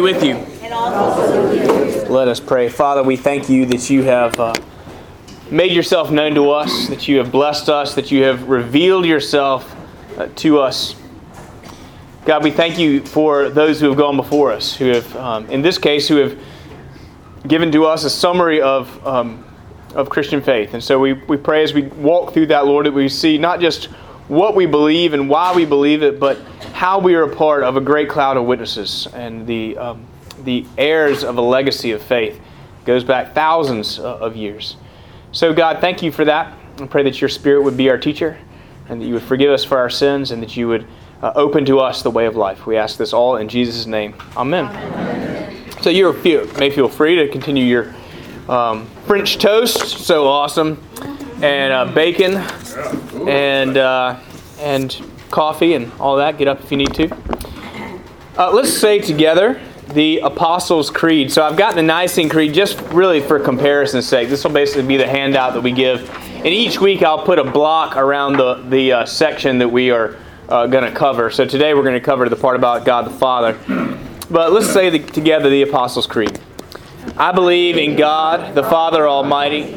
with you. Let us pray. Father, we thank you that you have uh, made yourself known to us, that you have blessed us, that you have revealed yourself uh, to us. God, we thank you for those who have gone before us, who have, um, in this case, who have given to us a summary of, um, of Christian faith. And so we, we pray as we walk through that, Lord, that we see not just what we believe and why we believe it, but how we are a part of a great cloud of witnesses and the, um, the heirs of a legacy of faith. It goes back thousands uh, of years. So, God, thank you for that. I pray that your Spirit would be our teacher and that you would forgive us for our sins and that you would uh, open to us the way of life. We ask this all in Jesus' name. Amen. Amen. So, you may feel free to continue your um, French toast, so awesome, and uh, bacon, and, uh, and coffee and all that. Get up if you need to. Uh, let's say together the Apostles' Creed. So I've got the Nicene Creed just really for comparison's sake. This will basically be the handout that we give. And each week I'll put a block around the, the uh, section that we are uh, going to cover. So today we're going to cover the part about God the Father. But let's say the, together the Apostles' Creed. I believe in God, the Father Almighty,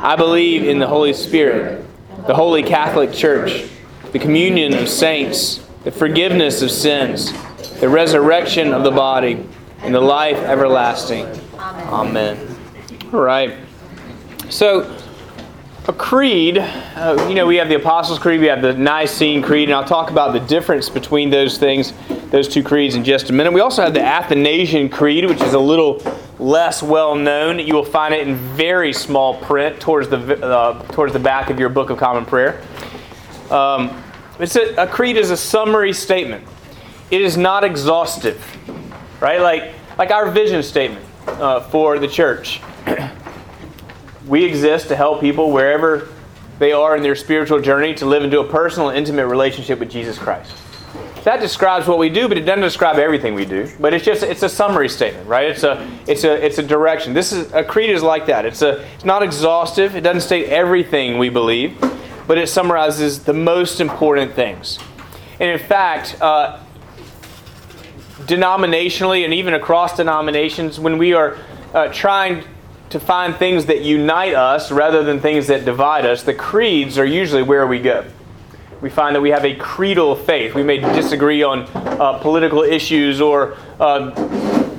I believe in the Holy Spirit the Holy Catholic Church, the communion of saints, the forgiveness of sins, the resurrection of the body, and the life everlasting. Amen. All right. So, a creed, uh, you know, we have the Apostles' Creed, we have the Nicene Creed, and I'll talk about the difference between those things, those two creeds, in just a minute. We also have the Athanasian Creed, which is a little less well known. You will find it in very small print towards the, uh, towards the back of your Book of Common Prayer. Um, it's a, a creed is a summary statement. It is not exhaustive, right? Like, like our vision statement uh, for the church. we exist to help people wherever they are in their spiritual journey to live into a personal, intimate relationship with Jesus Christ. That describes what we do, but it doesn't describe everything we do. But it's just it's a summary statement, right? It's a it's a it's a direction. This is a creed is like that. It's a it's not exhaustive. It doesn't state everything we believe, but it summarizes the most important things. And in fact, uh, denominationally and even across denominations, when we are uh, trying to find things that unite us rather than things that divide us, the creeds are usually where we go we find that we have a creedal faith. We may disagree on uh, political issues or uh,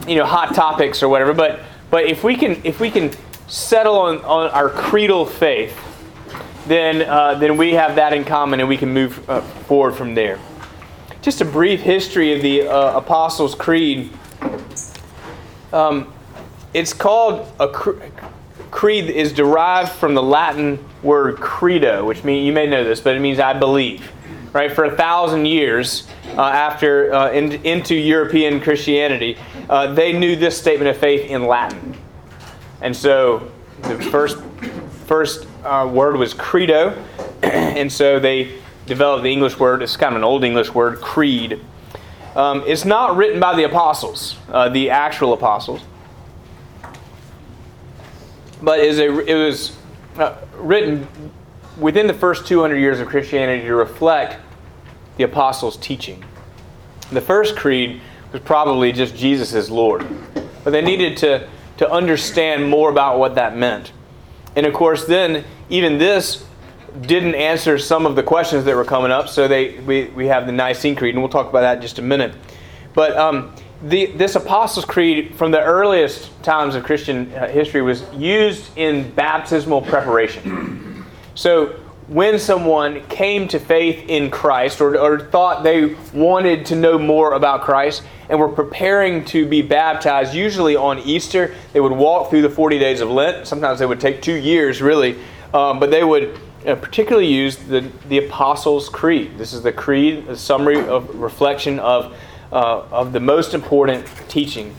you know hot topics or whatever, but but if we can if we can settle on, on our creedal faith, then uh, then we have that in common and we can move uh, forward from there. Just a brief history of the uh, Apostles' Creed. Um, it's called a creed is derived from the Latin word credo, which means you may know this, but it means I believe. Right for a thousand years uh, after uh, in, into European Christianity, uh, they knew this statement of faith in Latin, and so the first first uh, word was credo, and so they developed the English word. It's kind of an old English word, creed. Um, it's not written by the apostles, uh, the actual apostles but is a, it was uh, written within the first 200 years of Christianity to reflect the apostles' teaching. The first creed was probably just Jesus as Lord, but they needed to, to understand more about what that meant. And of course, then even this didn't answer some of the questions that were coming up, so they, we, we have the Nicene Creed, and we'll talk about that in just a minute. But um, the, this Apostles' Creed, from the earliest times of Christian uh, history, was used in baptismal preparation. So, when someone came to faith in Christ or, or thought they wanted to know more about Christ and were preparing to be baptized, usually on Easter, they would walk through the 40 days of Lent. Sometimes they would take two years, really, um, but they would uh, particularly use the, the Apostles' Creed. This is the creed, the summary of reflection of uh, of the most important teaching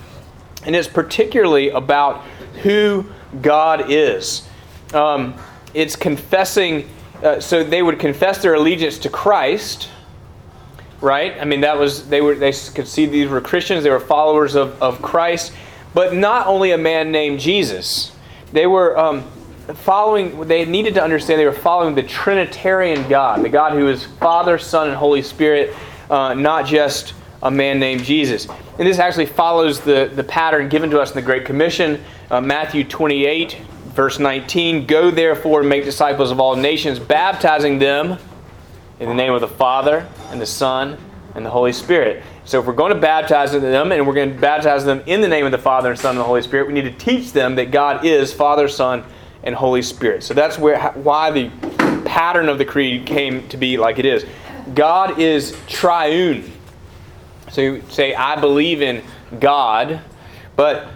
and it's particularly about who God is. Um, it's confessing, uh, so they would confess their allegiance to Christ, right? I mean, that was, they were, they could see these were Christians, they were followers of, of Christ, but not only a man named Jesus. They were um, following, they needed to understand they were following the Trinitarian God, the God who is Father, Son, and Holy Spirit, uh, not just a man named Jesus. And this actually follows the, the pattern given to us in the Great Commission, uh, Matthew 28, verse 19. Go therefore and make disciples of all nations, baptizing them in the name of the Father, and the Son, and the Holy Spirit. So if we're going to baptize them, and we're going to baptize them in the name of the Father, and Son, and the Holy Spirit, we need to teach them that God is Father, Son, and Holy Spirit. So that's where why the pattern of the creed came to be like it is. God is triune. So you say, I believe in God, but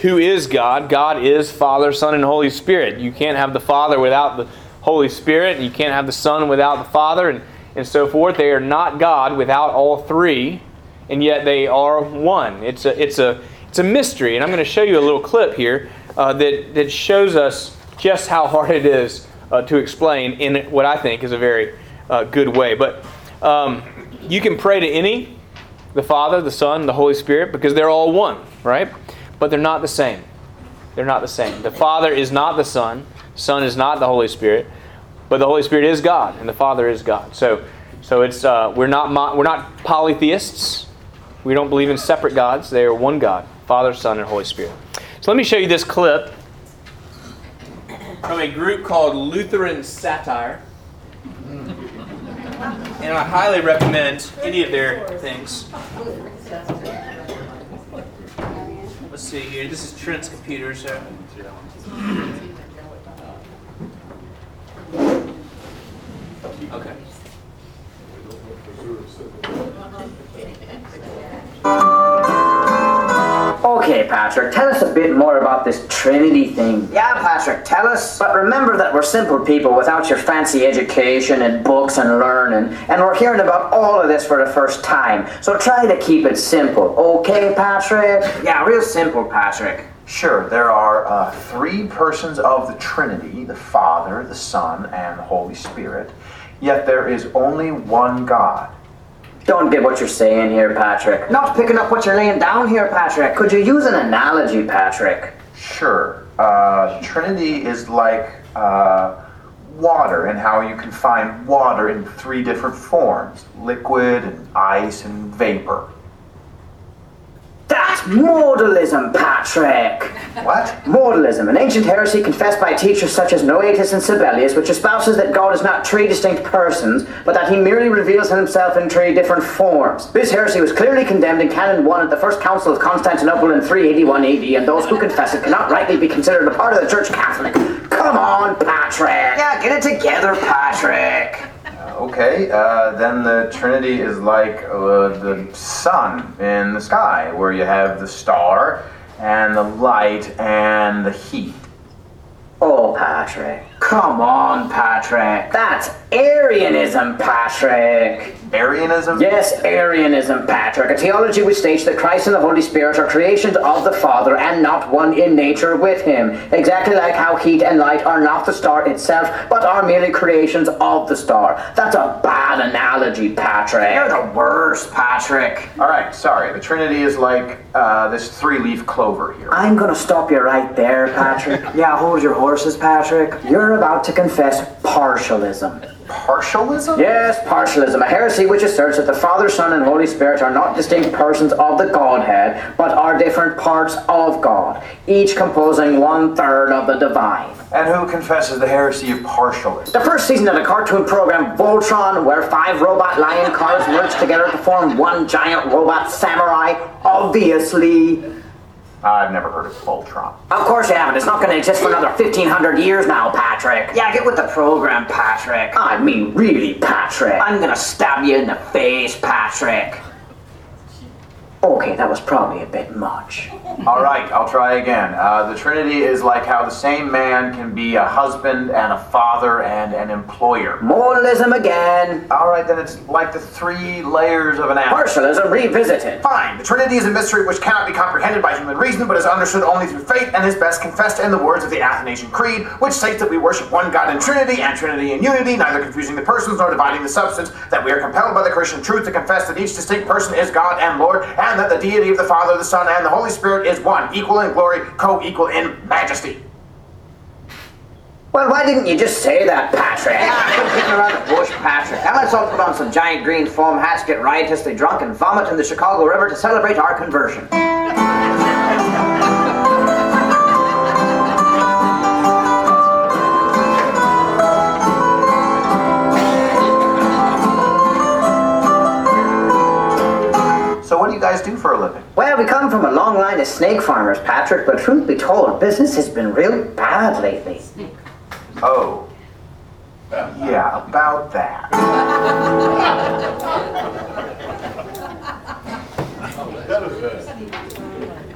who is God? God is Father, Son, and Holy Spirit. You can't have the Father without the Holy Spirit, and you can't have the Son without the Father, and, and so forth. They are not God without all three, and yet they are one. It's a, it's a, it's a mystery, and I'm going to show you a little clip here uh, that, that shows us just how hard it is uh, to explain in what I think is a very uh, good way. But um, you can pray to any, the Father, the Son, the Holy Spirit, because they're all one, right? But they're not the same. They're not the same. The Father is not the Son, Son is not the Holy Spirit, but the Holy Spirit is God, and the Father is God. So, so it's uh, we're not we're not polytheists. We don't believe in separate gods. They are one God, Father, Son, and Holy Spirit. So let me show you this clip from a group called Lutheran Satire. And I highly recommend any of their things. Let's see here. This is Trent's computer, so. Okay. Okay, Patrick, tell us a bit more about this Trinity thing. Yeah, Patrick, tell us. But remember that we're simple people without your fancy education and books and learning, and we're hearing about all of this for the first time. So try to keep it simple, okay, Patrick? Yeah, real simple, Patrick. Sure, there are uh, three persons of the Trinity the Father, the Son, and the Holy Spirit. Yet there is only one God. Don't get what you're saying here, Patrick. Not picking up what you're laying down here, Patrick. Could you use an analogy, Patrick? Sure, uh, Trinity is like uh, water and how you can find water in three different forms liquid, and ice, and vapor. That's modalism, Patrick. What? Modalism, an ancient heresy confessed by teachers such as Noetus and Sabellius, which espouses that God is not three distinct persons, but that he merely reveals himself in three different forms. This heresy was clearly condemned in Canon 1 at the First Council of Constantinople in 381 AD, and those who confess it cannot rightly be considered a part of the Church Catholic. Come on, Patrick! Yeah, get it together, Patrick. Okay, uh, then the Trinity is like uh, the sun in the sky, where you have the star and the light and the heat. Oh, Patrick. Come on, Patrick. That's Arianism, Patrick. Arianism? Yes, Arianism, Patrick, a theology which states that Christ and the Holy Spirit are creations of the Father and not one in nature with Him. Exactly like how heat and light are not the star itself, but are merely creations of the star. That's a bad analogy, Patrick. You're the worst, Patrick. All right, sorry. The Trinity is like uh, this three-leaf clover here. I'm gonna stop you right there, Patrick. Yeah, hold your horses, Patrick. You're about to confess partialism. Partialism? Yes, partialism, a heresy which asserts that the Father, Son, and Holy Spirit are not distinct persons of the Godhead, but are different parts of God, each composing one third of the divine. And who confesses the heresy of partialism? The first season of the cartoon program Voltron, where five robot lion cars merge together to form one giant robot samurai, obviously. I've never heard of Voltron. Of course you haven't. It's not going to exist for another 1500 years now, Patrick. Yeah, get with the program, Patrick. I mean, really, Patrick. I'm gonna stab you in the face, Patrick. Okay, that was probably a bit much. All right, I'll try again. Uh, the Trinity is like how the same man can be a husband and a father and an employer. Modalism again. All right, then it's like the three layers of an apple. Partialism revisited. Fine. The Trinity is a mystery which cannot be comprehended by human reason, but is understood only through faith, and is best confessed in the words of the Athanasian Creed, which states that we worship one God in Trinity, and Trinity in unity, neither confusing the persons nor dividing the substance, that we are compelled by the Christian truth to confess that each distinct person is God and Lord, and that the deity of the Father, the Son, and the Holy Spirit is one, equal in glory, co-equal in majesty. Well, why didn't you just say that, Patrick? Ah, Beating around the bush, Patrick. Now let's all put on some giant green foam hats, get riotously drunk, and vomit in the Chicago River to celebrate our conversion. you guys do for a living? Well, we come from a long line of snake farmers, Patrick, but truth be told, business has been real bad lately. Oh. Yeah, about that.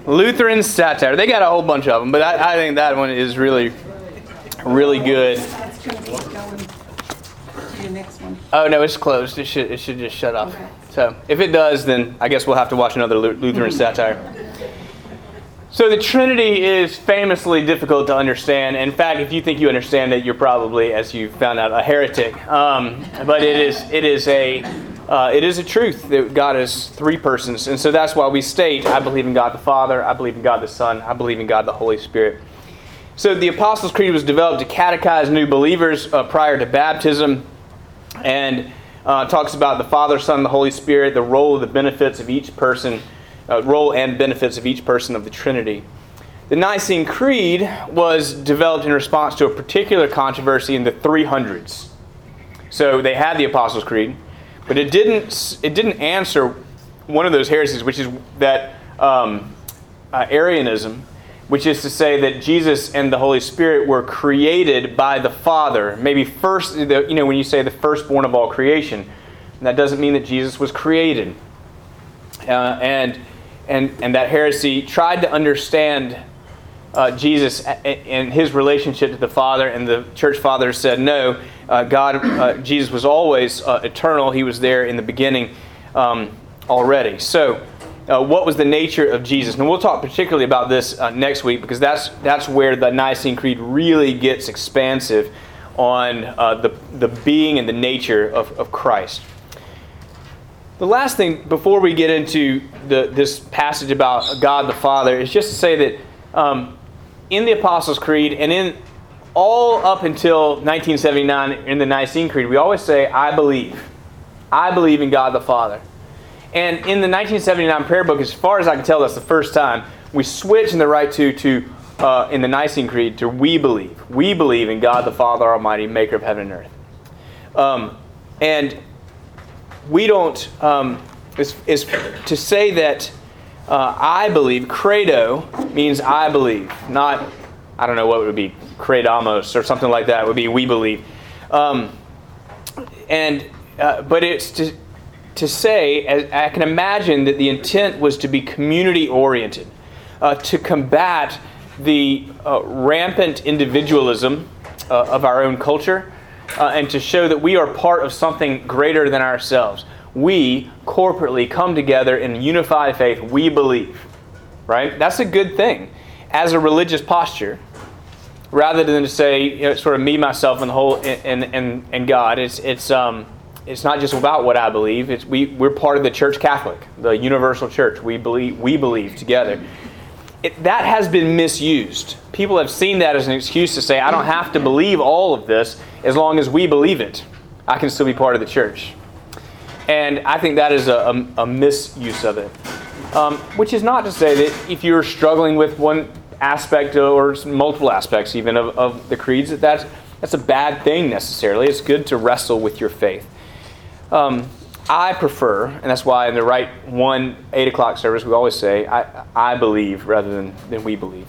Lutheran satire. They got a whole bunch of them, but I, I think that one is really, really good. That's gonna be going to your next one. Oh no, it's closed. It should it should just shut off. Okay. So if it does, then I guess we'll have to watch another Lutheran satire. So the Trinity is famously difficult to understand. In fact, if you think you understand it, you're probably, as you found out, a heretic. Um, but it is it is a uh, it is a truth that God is three persons, and so that's why we state, "I believe in God the Father, I believe in God the Son, I believe in God the Holy Spirit." So the Apostles' Creed was developed to catechize new believers uh, prior to baptism, and uh, talks about the Father, Son, the Holy Spirit, the role, the benefits of each person, uh, role and benefits of each person of the Trinity. The Nicene Creed was developed in response to a particular controversy in the 300s. So they had the Apostles' Creed, but it didn't. It didn't answer one of those heresies, which is that um, uh, Arianism, which is to say that Jesus and the Holy Spirit were created by the Father. Maybe first, you know, when you say the firstborn of all creation, that doesn't mean that Jesus was created. Uh, and and and that heresy tried to understand uh, Jesus and his relationship to the Father, and the church fathers said, no, uh, God, uh, Jesus was always uh, eternal. He was there in the beginning um, already. So, uh, what was the nature of Jesus? And we'll talk particularly about this uh, next week because that's that's where the Nicene Creed really gets expansive on the the being and the nature of, of Christ. The last thing before we get into the, this passage about God the Father is just to say that um, in the Apostles' Creed and in all up until 1979 in the Nicene Creed, we always say, I believe. I believe in God the Father. And in the 1979 prayer book, as far as I can tell, that's the first time, we switch in the Rite Two, to uh, in the Nicene Creed, to we believe. We believe in God the Father Almighty, maker of heaven and earth. Um, and we don't, um, is, is to say that uh, I believe, credo means I believe, not, I don't know what would be, credamos or something like that would be we believe. Um, and, uh, but it's to, to say, as I can imagine that the intent was to be community oriented, uh, to combat the uh, rampant individualism uh, of our own culture, uh, and to show that we are part of something greater than ourselves. We corporately come together in unified faith. We believe, right? That's a good thing as a religious posture, rather than to say you know, sort of me, myself, and the whole and and, and God. It's it's um it's not just about what I believe. It's we we're part of the Church Catholic, the universal church. We believe we believe together. It, that has been misused. People have seen that as an excuse to say, I don't have to believe all of this as long as we believe it. I can still be part of the church. And I think that is a, a, a misuse of it. Um, which is not to say that if you're struggling with one aspect or multiple aspects even of, of the creeds, that that's, that's a bad thing necessarily. It's good to wrestle with your faith. Um, I prefer, and that's why in the Rite One, 8 o'clock service, we always say, I, I believe rather than, than we believe.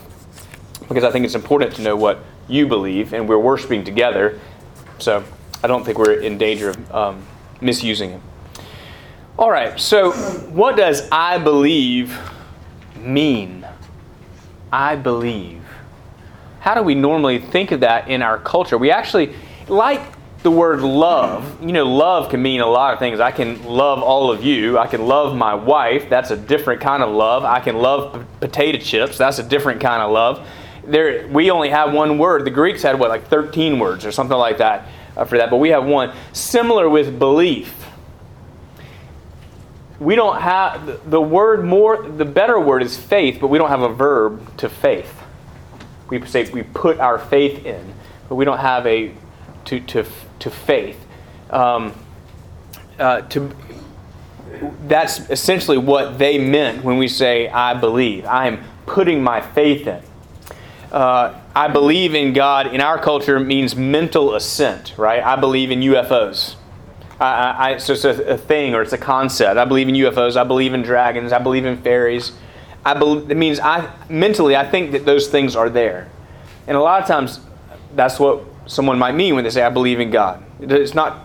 Because I think it's important to know what you believe, and we're worshiping together. So I don't think we're in danger of um, misusing it. All right, so what does I believe mean? I believe. How do we normally think of that in our culture? We actually like the word love. You know, love can mean a lot of things. I can love all of you. I can love my wife. That's a different kind of love. I can love potato chips. That's a different kind of love. There, we only have one word. The Greeks had what, like 13 words or something like that uh, for that, but we have one. Similar with belief we don't have the word more the better word is faith but we don't have a verb to faith we say we put our faith in but we don't have a to to to faith um, uh, to that's essentially what they meant when we say i believe i am putting my faith in uh, i believe in god in our culture means mental assent right i believe in ufos I, I, it's a, a, thing or it's a concept. I believe in UFOs. I believe in dragons. I believe in fairies. I believe, it means I mentally I think that those things are there, and a lot of times that's what someone might mean when they say I believe in God. It's not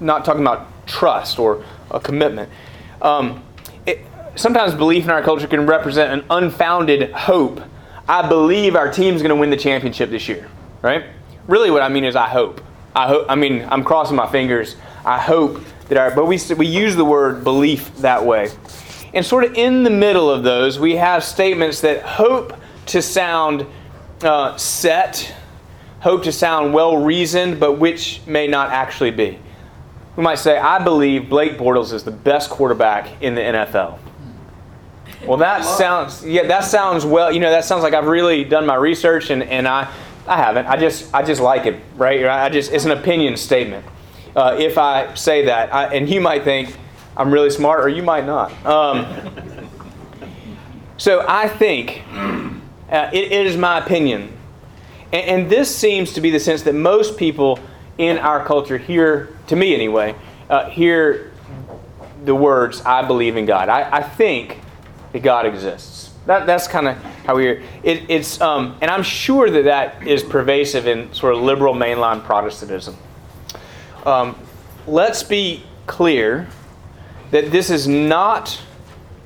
not talking about trust or a commitment. Um, it, sometimes belief in our culture can represent an unfounded hope. I believe our team's going to win the championship this year, right? Really, what I mean is I hope. I hope. I mean, I'm crossing my fingers. I hope that our. But we we use the word belief that way, and sort of in the middle of those, we have statements that hope to sound uh, set, hope to sound well reasoned, but which may not actually be. We might say, I believe Blake Bortles is the best quarterback in the NFL. Well, that sounds yeah, that sounds well. You know, that sounds like I've really done my research and, and I I haven't. I just I just like it, right? I just it's an opinion statement. Uh, if I say that, I, and you might think I'm really smart, or you might not. Um, so I think uh, it, it is my opinion, and, and, this seems to be the sense that most people in our culture hear, to me anyway, uh, hear the words "I believe in God." I, I think that God exists. That, that's kind of how we. hear It, it's um, and I'm sure that that is pervasive in sort of liberal mainline Protestantism. Um, let's be clear that this is not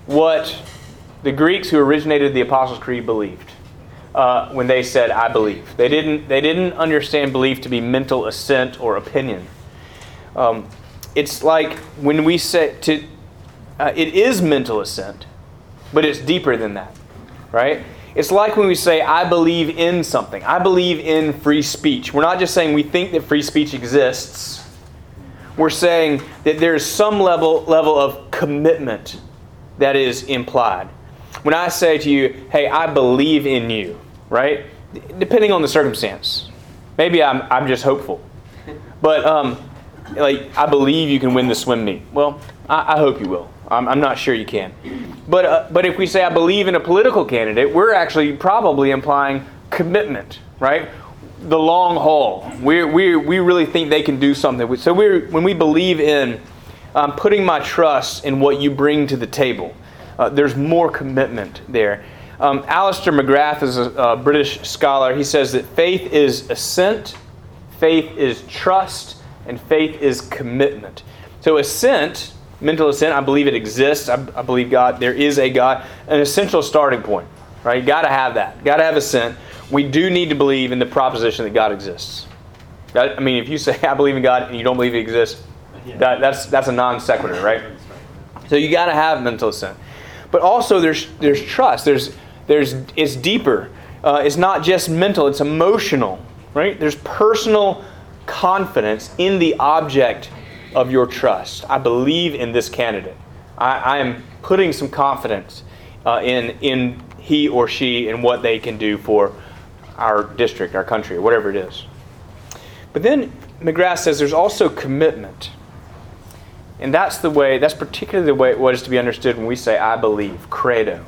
what the Greeks who originated the Apostles' Creed believed uh, when they said "I believe." They didn't. They didn't understand belief to be mental assent or opinion. Um, it's like when we say to. Uh, it is mental assent but it's deeper than that, right? It's like when we say, I believe in something. I believe in free speech. We're not just saying we think that free speech exists. We're saying that there's some level, level of commitment that is implied. When I say to you, hey, I believe in you, right? Depending on the circumstance. Maybe I'm, I'm just hopeful. But, um, like, I believe you can win the swim meet. Well, I, I hope you will. I'm, I'm not sure you can. But, uh, but if we say, I believe in a political candidate, we're actually probably implying commitment, right? The long haul. We, we, we really think they can do something. So we when we believe in um, putting my trust in what you bring to the table, uh, there's more commitment there. Um, Alister McGrath is a, a British scholar. He says that faith is assent, faith is trust, and faith is commitment. So assent mental assent. I believe it exists. I, I believe God, there is a God, an essential starting point, right? You got to have that. Got to have assent. We do need to believe in the proposition that God exists. I mean, if you say I believe in God and you don't believe He exists, that, that's that's a non sequitur, right? So you got to have mental assent, but also there's there's trust. There's there's it's deeper. Uh, it's not just mental. It's emotional, right? There's personal confidence in the object of your trust. I believe in this candidate. I, I am putting some confidence uh, in, in he or she and what they can do for our district, our country, whatever it is. But then McGrath says there's also commitment. And that's the way, that's particularly the way it was to be understood when we say, I believe, credo.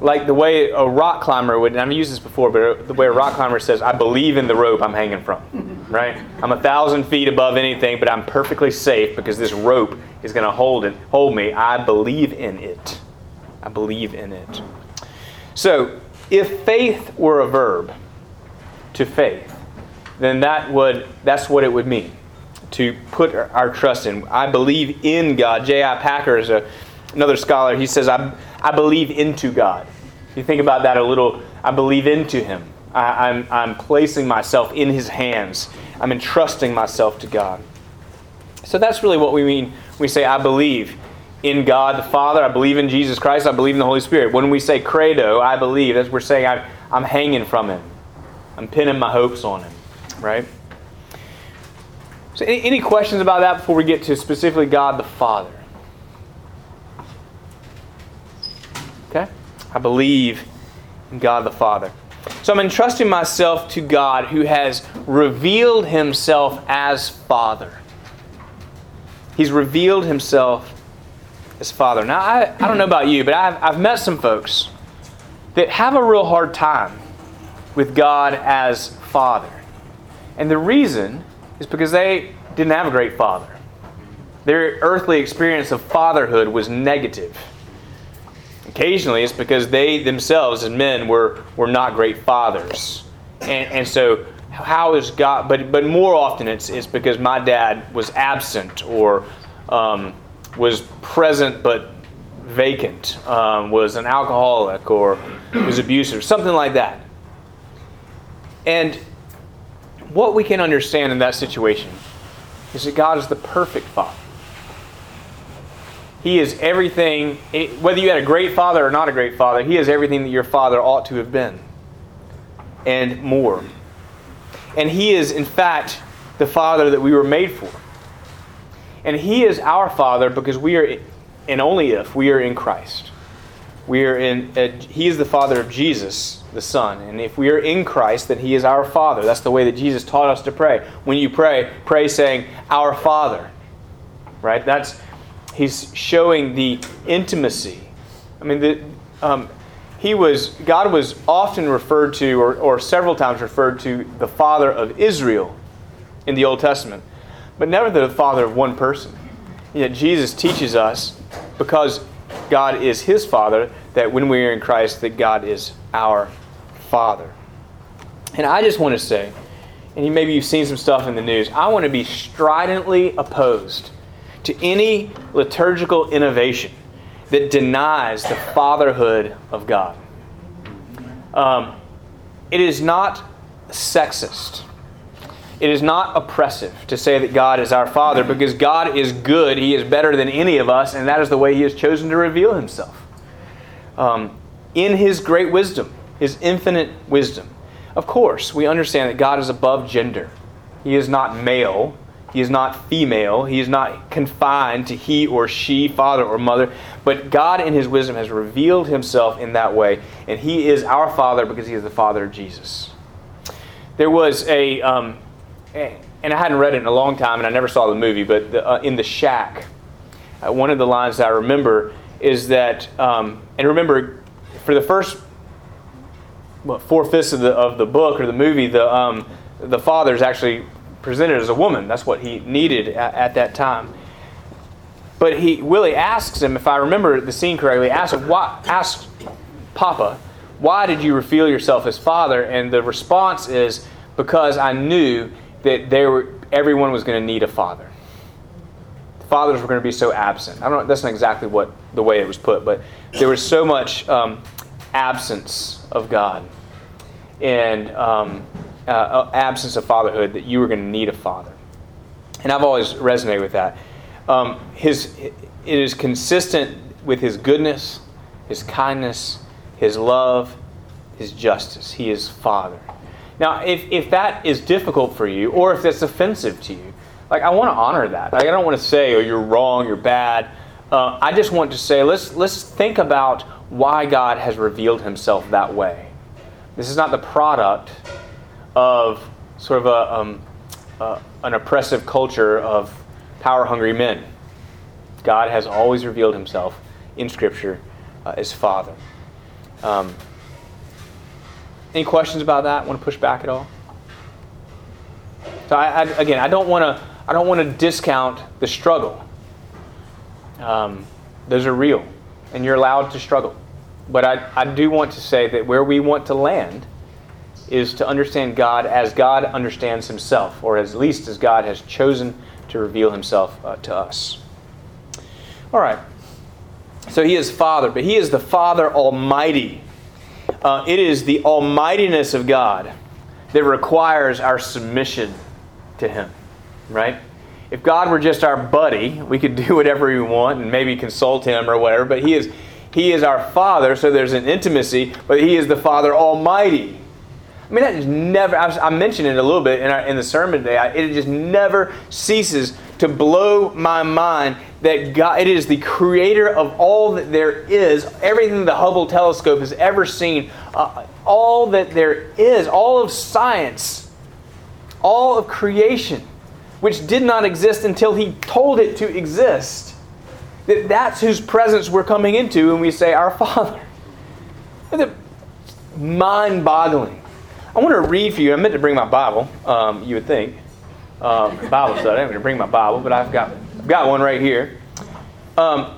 Like the way a rock climber would, and I've used this before, but the way a rock climber says, I believe in the rope I'm hanging from right? I'm a thousand feet above anything, but I'm perfectly safe because this rope is going to hold it, hold me. I believe in it. I believe in it. So, if faith were a verb, to faith, then that would that's what it would mean. To put our trust in. I believe in God. J.I. Packer is a, another scholar. He says, I, I believe into God. If You think about that a little. I believe into Him. I, I'm, I'm placing myself in His hands. I'm entrusting myself to God. So that's really what we mean when we say, I believe in God the Father. I believe in Jesus Christ. I believe in the Holy Spirit. When we say credo, I believe, as we're saying, I'm, I'm hanging from Him. I'm pinning my hopes on Him, right? So, any, any questions about that before we get to specifically God the Father? Okay? I believe in God the Father. So I'm entrusting myself to God who has revealed himself as Father. He's revealed himself as Father. Now, I, I don't know about you, but I've, I've met some folks that have a real hard time with God as Father. And the reason is because they didn't have a great father. Their earthly experience of fatherhood was negative. Occasionally, it's because they themselves, as men, were, were not great fathers. And, and so, how is God? But, but more often, it's, it's because my dad was absent or um, was present but vacant, um, was an alcoholic or was abusive, something like that. And what we can understand in that situation is that God is the perfect Father. He is everything, whether you had a great father or not a great father, He is everything that your father ought to have been, and more. And He is, in fact, the Father that we were made for. And He is our Father because we are, and only if, we are in Christ. We are in, uh, He is the Father of Jesus, the Son. And if we are in Christ, then He is our Father. That's the way that Jesus taught us to pray. When you pray, pray saying, Our Father. Right? That's he's showing the intimacy. I mean, the, um, he was God was often referred to, or, or several times referred to, the Father of Israel in the Old Testament, but never the Father of one person. Yet Jesus teaches us, because God is His Father, that when we are in Christ, that God is our Father. And I just want to say, and maybe you've seen some stuff in the news, I want to be stridently opposed to any liturgical innovation that denies the fatherhood of God. Um, it is not sexist. It is not oppressive to say that God is our Father because God is good. He is better than any of us, and that is the way He has chosen to reveal Himself. Um, in His great wisdom, His infinite wisdom. Of course, we understand that God is above gender. He is not male, he is not female. He is not confined to he or she, father or mother. But God, in His wisdom, has revealed Himself in that way. And He is our Father because He is the Father of Jesus. There was a, um, and I hadn't read it in a long time and I never saw the movie, but the, uh, in The Shack, uh, one of the lines that I remember is that, um, and remember, for the first four fifths of the, of the book or the movie, the, um, the father is actually presented as a woman. That's what he needed at, at that time. But he Willie asks him, if I remember the scene correctly, asks why, asks Papa, why did you reveal yourself as father? And the response is, because I knew that there were, everyone was going to need a father. Fathers were going to be so absent. I don't know, that's not exactly what the way it was put, but there was so much um, absence of God. And um, uh, uh, absence of fatherhood that you were going to need a father. And I've always resonated with that. Um, his, it is consistent with his goodness, his kindness, his love, his justice. He is Father. Now, if, if that is difficult for you, or if that's offensive to you, like I want to honor that. Like, I don't want to say, "Oh, you're wrong, you're bad." Uh, I just want to say, let's let's think about why God has revealed Himself that way. This is not the product of sort of a, um, uh, an oppressive culture of power hungry men. God has always revealed himself in Scripture uh, as Father. Um, any questions about that? Want to push back at all? So I, I, again, I don't want to. I don't want to discount the struggle. Um, those are real, and you're allowed to struggle. But I, I do want to say that where we want to land is to understand God as God understands himself, or at least as God has chosen to reveal himself uh, to us. All right. So he is Father, but he is the Father Almighty. Uh, it is the almightiness of God that requires our submission to him, right? If God were just our buddy, we could do whatever we want and maybe consult him or whatever, but he is he is our Father, so there's an intimacy, but he is the Father Almighty. I mean, that just never, I, was, I mentioned it a little bit in, our, in the sermon today. I, it just never ceases to blow my mind that God, it is the creator of all that there is, everything the Hubble telescope has ever seen, uh, all that there is, all of science, all of creation, which did not exist until He told it to exist. That that's whose presence we're coming into when we say, Our Father. Mind boggling. I want to read for you. I meant to bring my Bible. Um, you would think um, Bible study. I'm going to bring my Bible, but I've got I've got one right here. Um,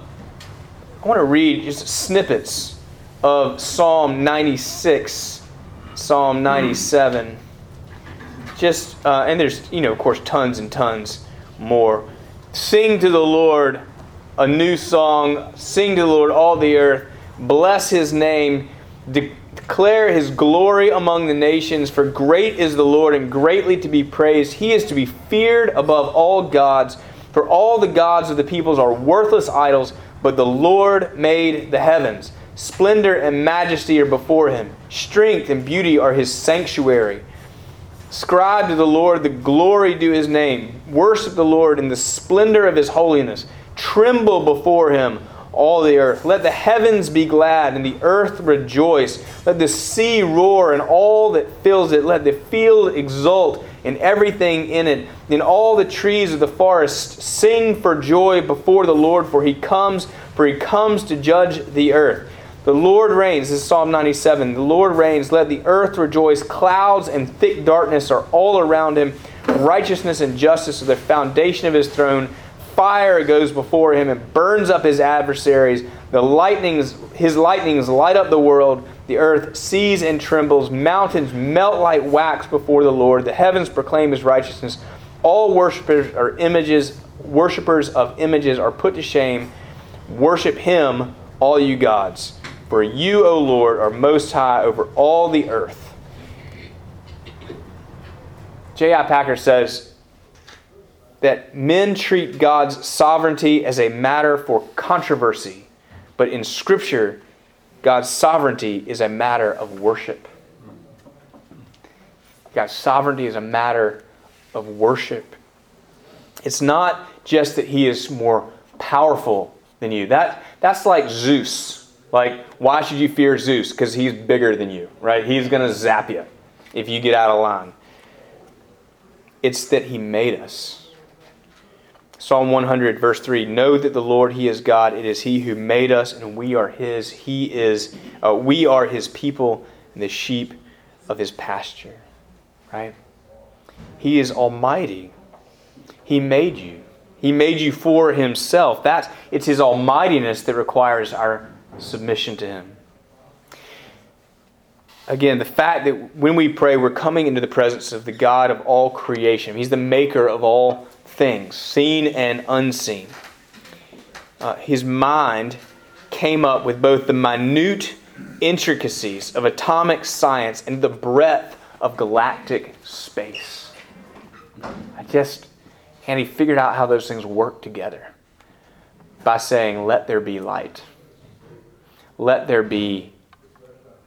I want to read just snippets of Psalm 96, Psalm 97. Just uh, and there's you know of course tons and tons more. Sing to the Lord a new song. Sing to the Lord all the earth. Bless His name. Declare his glory among the nations, for great is the Lord and greatly to be praised. He is to be feared above all gods, for all the gods of the peoples are worthless idols, but the Lord made the heavens. Splendor and majesty are before him, strength and beauty are his sanctuary. Ascribe to the Lord the glory due his name. Worship the Lord in the splendor of his holiness. Tremble before him all the earth. Let the heavens be glad and the earth rejoice. Let the sea roar and all that fills it. Let the field exult and everything in it. And all the trees of the forest sing for joy before the Lord, for he comes, for he comes to judge the earth. The Lord reigns. This is Psalm 97. The Lord reigns. Let the earth rejoice. Clouds and thick darkness are all around him. Righteousness and justice are the foundation of his throne fire goes before him and burns up his adversaries. The lightnings, his lightnings light up the world. The earth sees and trembles. Mountains melt like wax before the Lord. The heavens proclaim his righteousness. All worshippers are images, worshippers of images are put to shame. Worship him, all you gods. For you, O Lord, are most high over all the earth. J.I. Packer says, that men treat God's sovereignty as a matter for controversy, but in Scripture, God's sovereignty is a matter of worship. God's sovereignty is a matter of worship. It's not just that He is more powerful than you. That, that's like Zeus. Like, why should you fear Zeus? Because he's bigger than you, right? He's going to zap you if you get out of line. It's that He made us. Psalm 100, verse 3 Know that the Lord, He is God. It is He who made us, and we are His. He is, uh, we are His people and the sheep of His pasture. Right? He is Almighty. He made you. He made you for Himself. That's, it's His almightiness that requires our submission to Him. Again, the fact that when we pray, we're coming into the presence of the God of all creation. He's the maker of all things, seen and unseen. Uh, his mind came up with both the minute intricacies of atomic science and the breadth of galactic space. I just, and he figured out how those things work together by saying, Let there be light. Let there be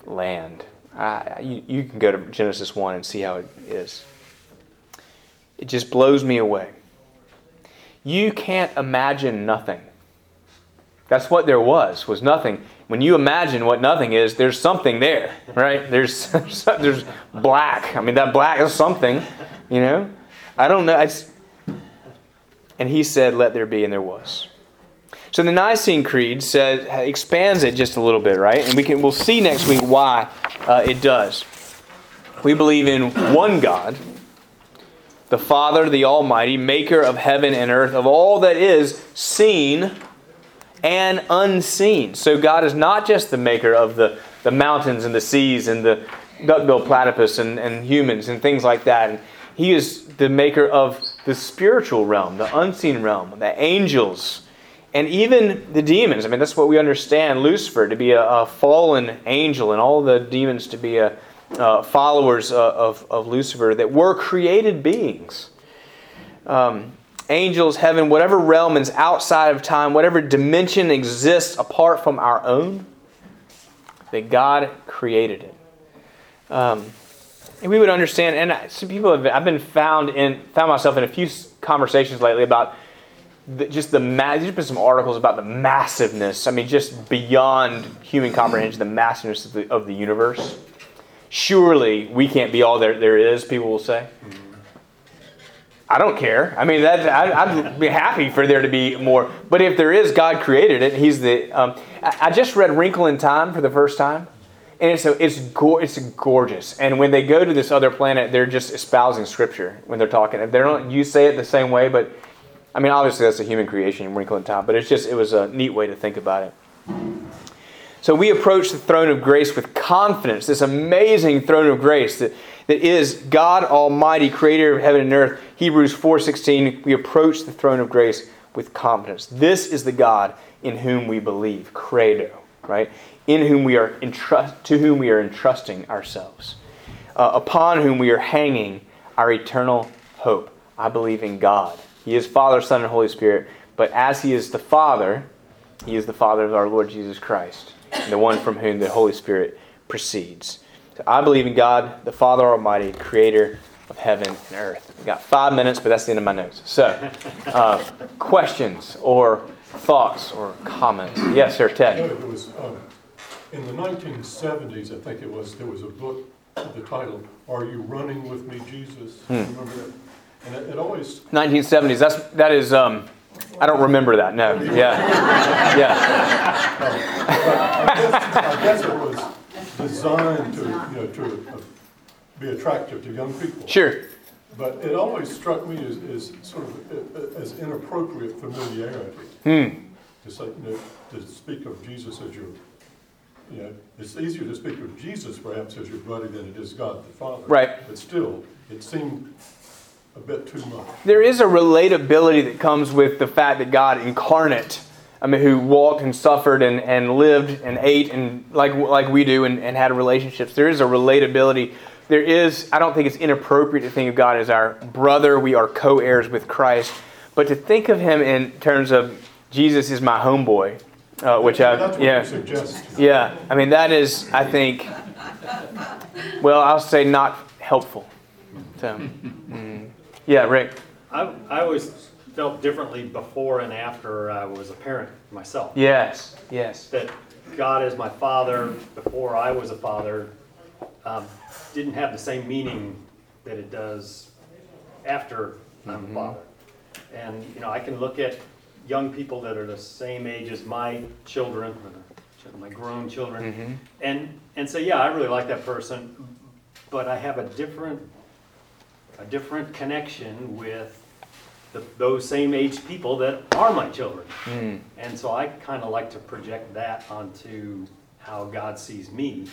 land. Uh, you, you can go to Genesis 1 and see how it is. It just blows me away you can't imagine nothing. That's what there was, was nothing. When you imagine what nothing is, there's something there, right? There's there's black. I mean, that black is something, you know? I don't know. It's, and he said, let there be, and there was. So the Nicene Creed says, expands it just a little bit, right? And we can, we'll see next week why uh, it does. We believe in one God, the Father, the Almighty, maker of heaven and earth, of all that is seen and unseen. So God is not just the maker of the, the mountains and the seas and the duckbill platypus and, and humans and things like that. And He is the maker of the spiritual realm, the unseen realm, the angels, and even the demons. I mean, that's what we understand Lucifer to be a, a fallen angel, and all the demons to be a, uh, followers of, of, of, Lucifer that were created beings. Um, angels, heaven, whatever realm is outside of time, whatever dimension exists apart from our own, that God created it. Um, and we would understand, and some people have, I've been found in, found myself in a few conversations lately about the, just the, there's been some articles about the massiveness, I mean, just beyond human comprehension, the massiveness of the, of the universe. Surely we can't be all there, there is, people will say. I don't care. I mean, that I, would be happy for there to be more. But if there is, God created it. He's the. Um, I just read Wrinkle in Time for the first time, and it's a, it's go, it's gorgeous. And when they go to this other planet, they're just espousing Scripture when they're talking. They don't you say it the same way, but I mean, obviously that's a human creation, Wrinkle in Time. But it's just it was a neat way to think about it. So we approach the throne of grace with confidence. This amazing throne of grace that that is God Almighty, creator of heaven and earth. Hebrews 4:16, we approach the throne of grace with confidence. This is the God in whom we believe, credo, right? In whom we are entrust, to whom we are entrusting ourselves, uh, upon whom we are hanging our eternal hope. I believe in God. He is Father, Son, and Holy Spirit. But as He is the Father, He is the Father of our Lord Jesus Christ, the one from whom the Holy Spirit proceeds. So I believe in God, the Father Almighty, creator of heaven and earth. We've got five minutes, but that's the end of my notes. So, uh, questions or thoughts or comments? Yes, sir, Ted. it was, um, in the 1970s, I think it was, there was a book, with the title, Are You Running With Me, Jesus? Hmm. Remember that? And it, it, always. 1970s, that's, that is, um, I don't remember that, no. Yeah. yeah. I, guess, I guess it was designed to, you know, to uh, be attractive to young people. Sure. But it always struck me as, as sort of uh, uh, as inappropriate familiarity. Hmm. To say, you know, to speak of Jesus as your, you know, it's easier to speak of Jesus perhaps as your brother than it is God the Father. Right. But still, it seemed a bit too much. There is a relatability that comes with the fact that God incarnate I mean, who walked and suffered and, and lived and ate and like like we do and, and had relationships. There is a relatability. There is, I don't think it's inappropriate to think of God as our brother. We are co-heirs with Christ. But to think of him in terms of Jesus is my homeboy, uh, which I yeah yeah. I mean that is I think well I'll say not helpful. So mm. Yeah, Rick. I I always felt differently before and after I was a parent myself. Yes, yes. That God as my father before I was a father um, didn't have the same meaning that it does after I'm mm-hmm. a father. And you know, I can look at young people that are the same age as my children, my grown children, mm-hmm. and and say, yeah, I really like that person, but I have a different a different connection with the, those same age people that are my children. Mm. And so I kind of like to project that onto how God sees me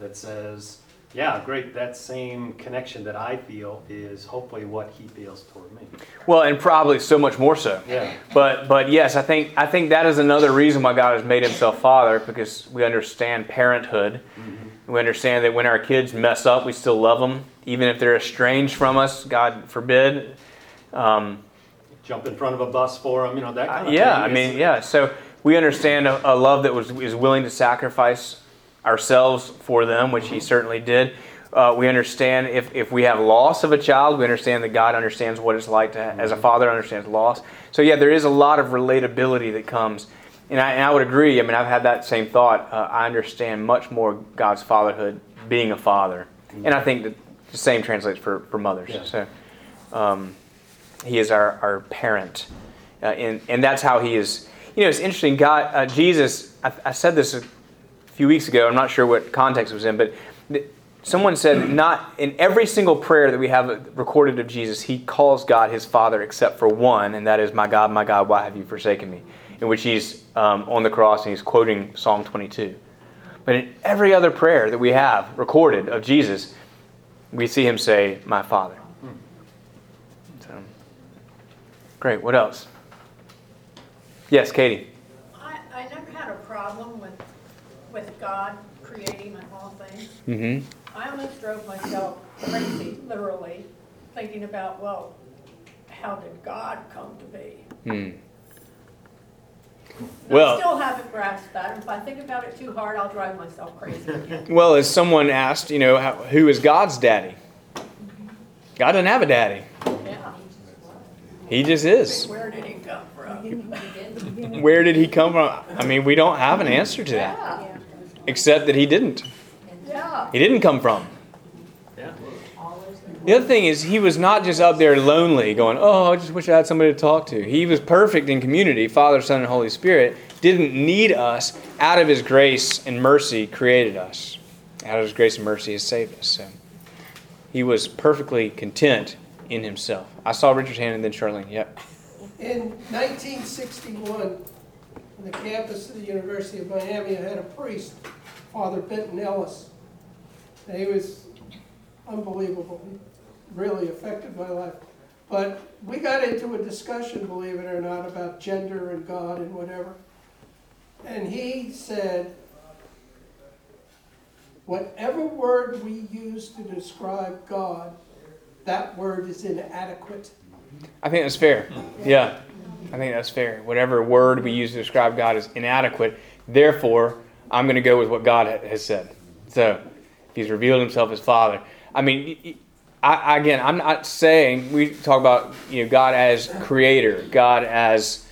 that says, yeah, great, that same connection that I feel is hopefully what he feels toward me. Well, and probably so much more so. Yeah. But but yes, I think I think that is another reason why God has made himself father because we understand parenthood. Mm-hmm. We understand that when our kids mess up, we still love them even if they're estranged from us, God forbid. Um, Jump in front of a bus for them, you know, that kind of yeah, thing. I mean, yeah. So we understand a, a, love that was is willing to sacrifice ourselves for them, which He certainly did. Uh, we understand if, if we have loss of a child, we understand that God understands what it's like to, as a mm-hmm. father understands loss. So yeah, there is a lot of relatability that comes. And I, and I would agree. I mean, I've had that same thought. Uh, I understand much more God's fatherhood being a father. And I think that the same translates for, for mothers. Yeah. So, um, he is our, our parent. Uh, and, and that's how he is. You know, it's interesting. God, uh, Jesus, I, I, said this a few weeks ago. I'm not sure what context it was in, but th- someone said not in every single prayer that we have recorded of Jesus, he calls God his Father except for one, and that is, My God, my God, why have you forsaken me? in which he's um, on the cross and he's quoting Psalm 22. But in every other prayer that we have recorded of Jesus, we see him say, My Father. Hmm. So, great. What else? Yes, Katie. I, I never had a problem with, with God creating and all things. Mm-hmm. I almost drove myself crazy, literally, thinking about, well, how did God come to be? Mm. And Well- I still haven't grasped that. and If I think about it too hard, I'll drive myself crazy again. Well, as someone asked, you know, how, who is God's daddy? God doesn't have a daddy. Yeah, He just is. where did he come from? Where did he come from? I mean, we don't have an answer to that, Yeah, except that he didn't. yeah. He didn't come from. The other thing is, he was not just up there lonely, going, "Oh, I just wish I had somebody to talk to." He was perfect in community. Father, Son, and Holy Spirit didn't need us. Out of His grace and mercy, created us. Out of His grace and mercy, has saved us. So, he was perfectly content in Himself. I saw Richard's hand, and then Charlene. Yep. In 1961, on the campus of the University of Miami, I had a priest, Father Benton Ellis. And he was unbelievable. Really affected my life. But we got into a discussion, believe it or not, about gender and God and whatever. And he said, whatever word we use to describe God, that word is inadequate. I think that's fair. Yeah, I think that's fair. Whatever word we use to describe God is inadequate. Therefore, I'm going to go with what God has said. So, He's revealed Himself as Father, I mean, I, again, I'm not saying we talk about you know God as Creator, God as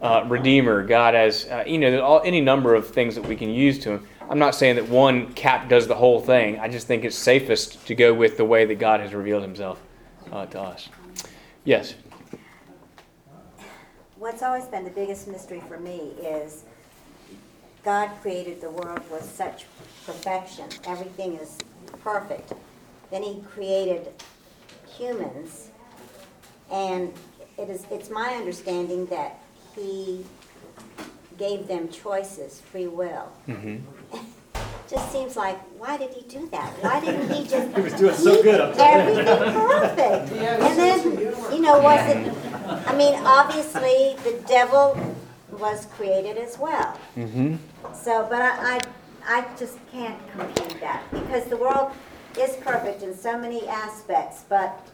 uh, Redeemer, God as uh, you know, all, any number of things that we can use to Him. I'm not saying that one cap does the whole thing. I just think it's safest to go with the way that God has revealed Himself uh, to us. Yes. What's always been the biggest mystery for me is God created the world with such perfection. Everything is perfect. Then he created humans, and it is, it's my understanding that he gave them choices, free will. Just seems like, why did he do that? Why didn't he just He was doing so good up there. everything perfect. And then, you know, was it, I mean, obviously, the devil was created as well. Mm-hmm. So, but I, I, I just can't compute that, because the world is perfect in so many aspects, but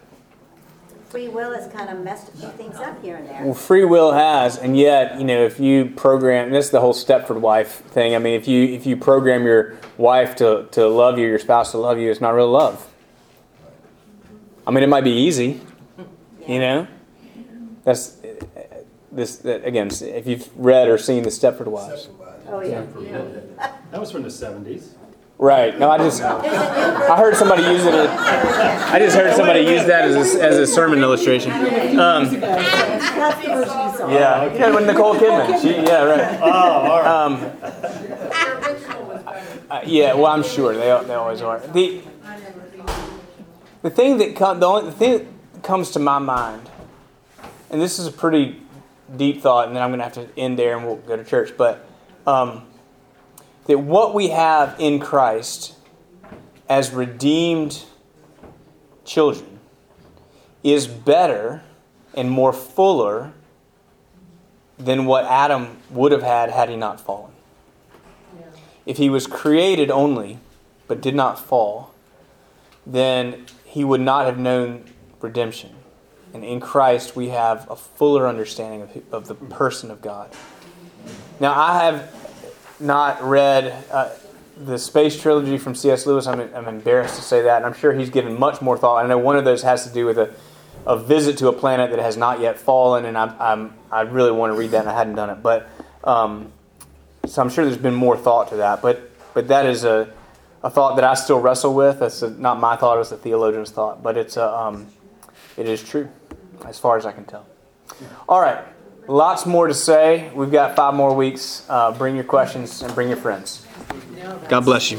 free will has kind of messed a few things up here and there. Well, there. free will has, and yet, you know, if you program, and this is the whole Stepford wife thing. I mean, if you if you program your wife to, to love you, your spouse to love you, it's not real love. I mean, it might be easy, you know. That's this that, again. If you've read or seen the Stepford wives, Oh, yeah. That was from the seventies. Right? No, I just I heard somebody use it. As, I just heard somebody use that as a, as a sermon illustration. Um, That's the version you saw. yeah, yeah, with Nicole Kidman. She, yeah, right. Oh, all right. Um, The original was better. Uh, yeah, well, I'm sure they they always are. The the thing that com- the only the thing that comes to my mind, and this is a pretty deep thought, and then I'm going to have to end there, and we'll go to church. But um, that what we have in Christ as redeemed children is better and more fuller than what Adam would have had had he not fallen. If he was created only, but did not fall, then he would not have known redemption. And in Christ, we have a fuller understanding of, of the person of God. Now, I have not read uh, the Space Trilogy from C.S. Lewis. I'm, I'm embarrassed to say that, and I'm sure he's given much more thought. I know one of those has to do with a, a visit to a planet that has not yet fallen, and I'm, I'm, I really want to read that, and I hadn't done it. But um, so I'm sure there's been more thought to that, but but that is a, a thought that I still wrestle with. That's a, not my thought; it's a theologian's thought, but it's a, um, it is true, as far as I can tell. All right, lots more to say. We've got five more weeks. Uh, bring your questions and bring your friends. God bless you.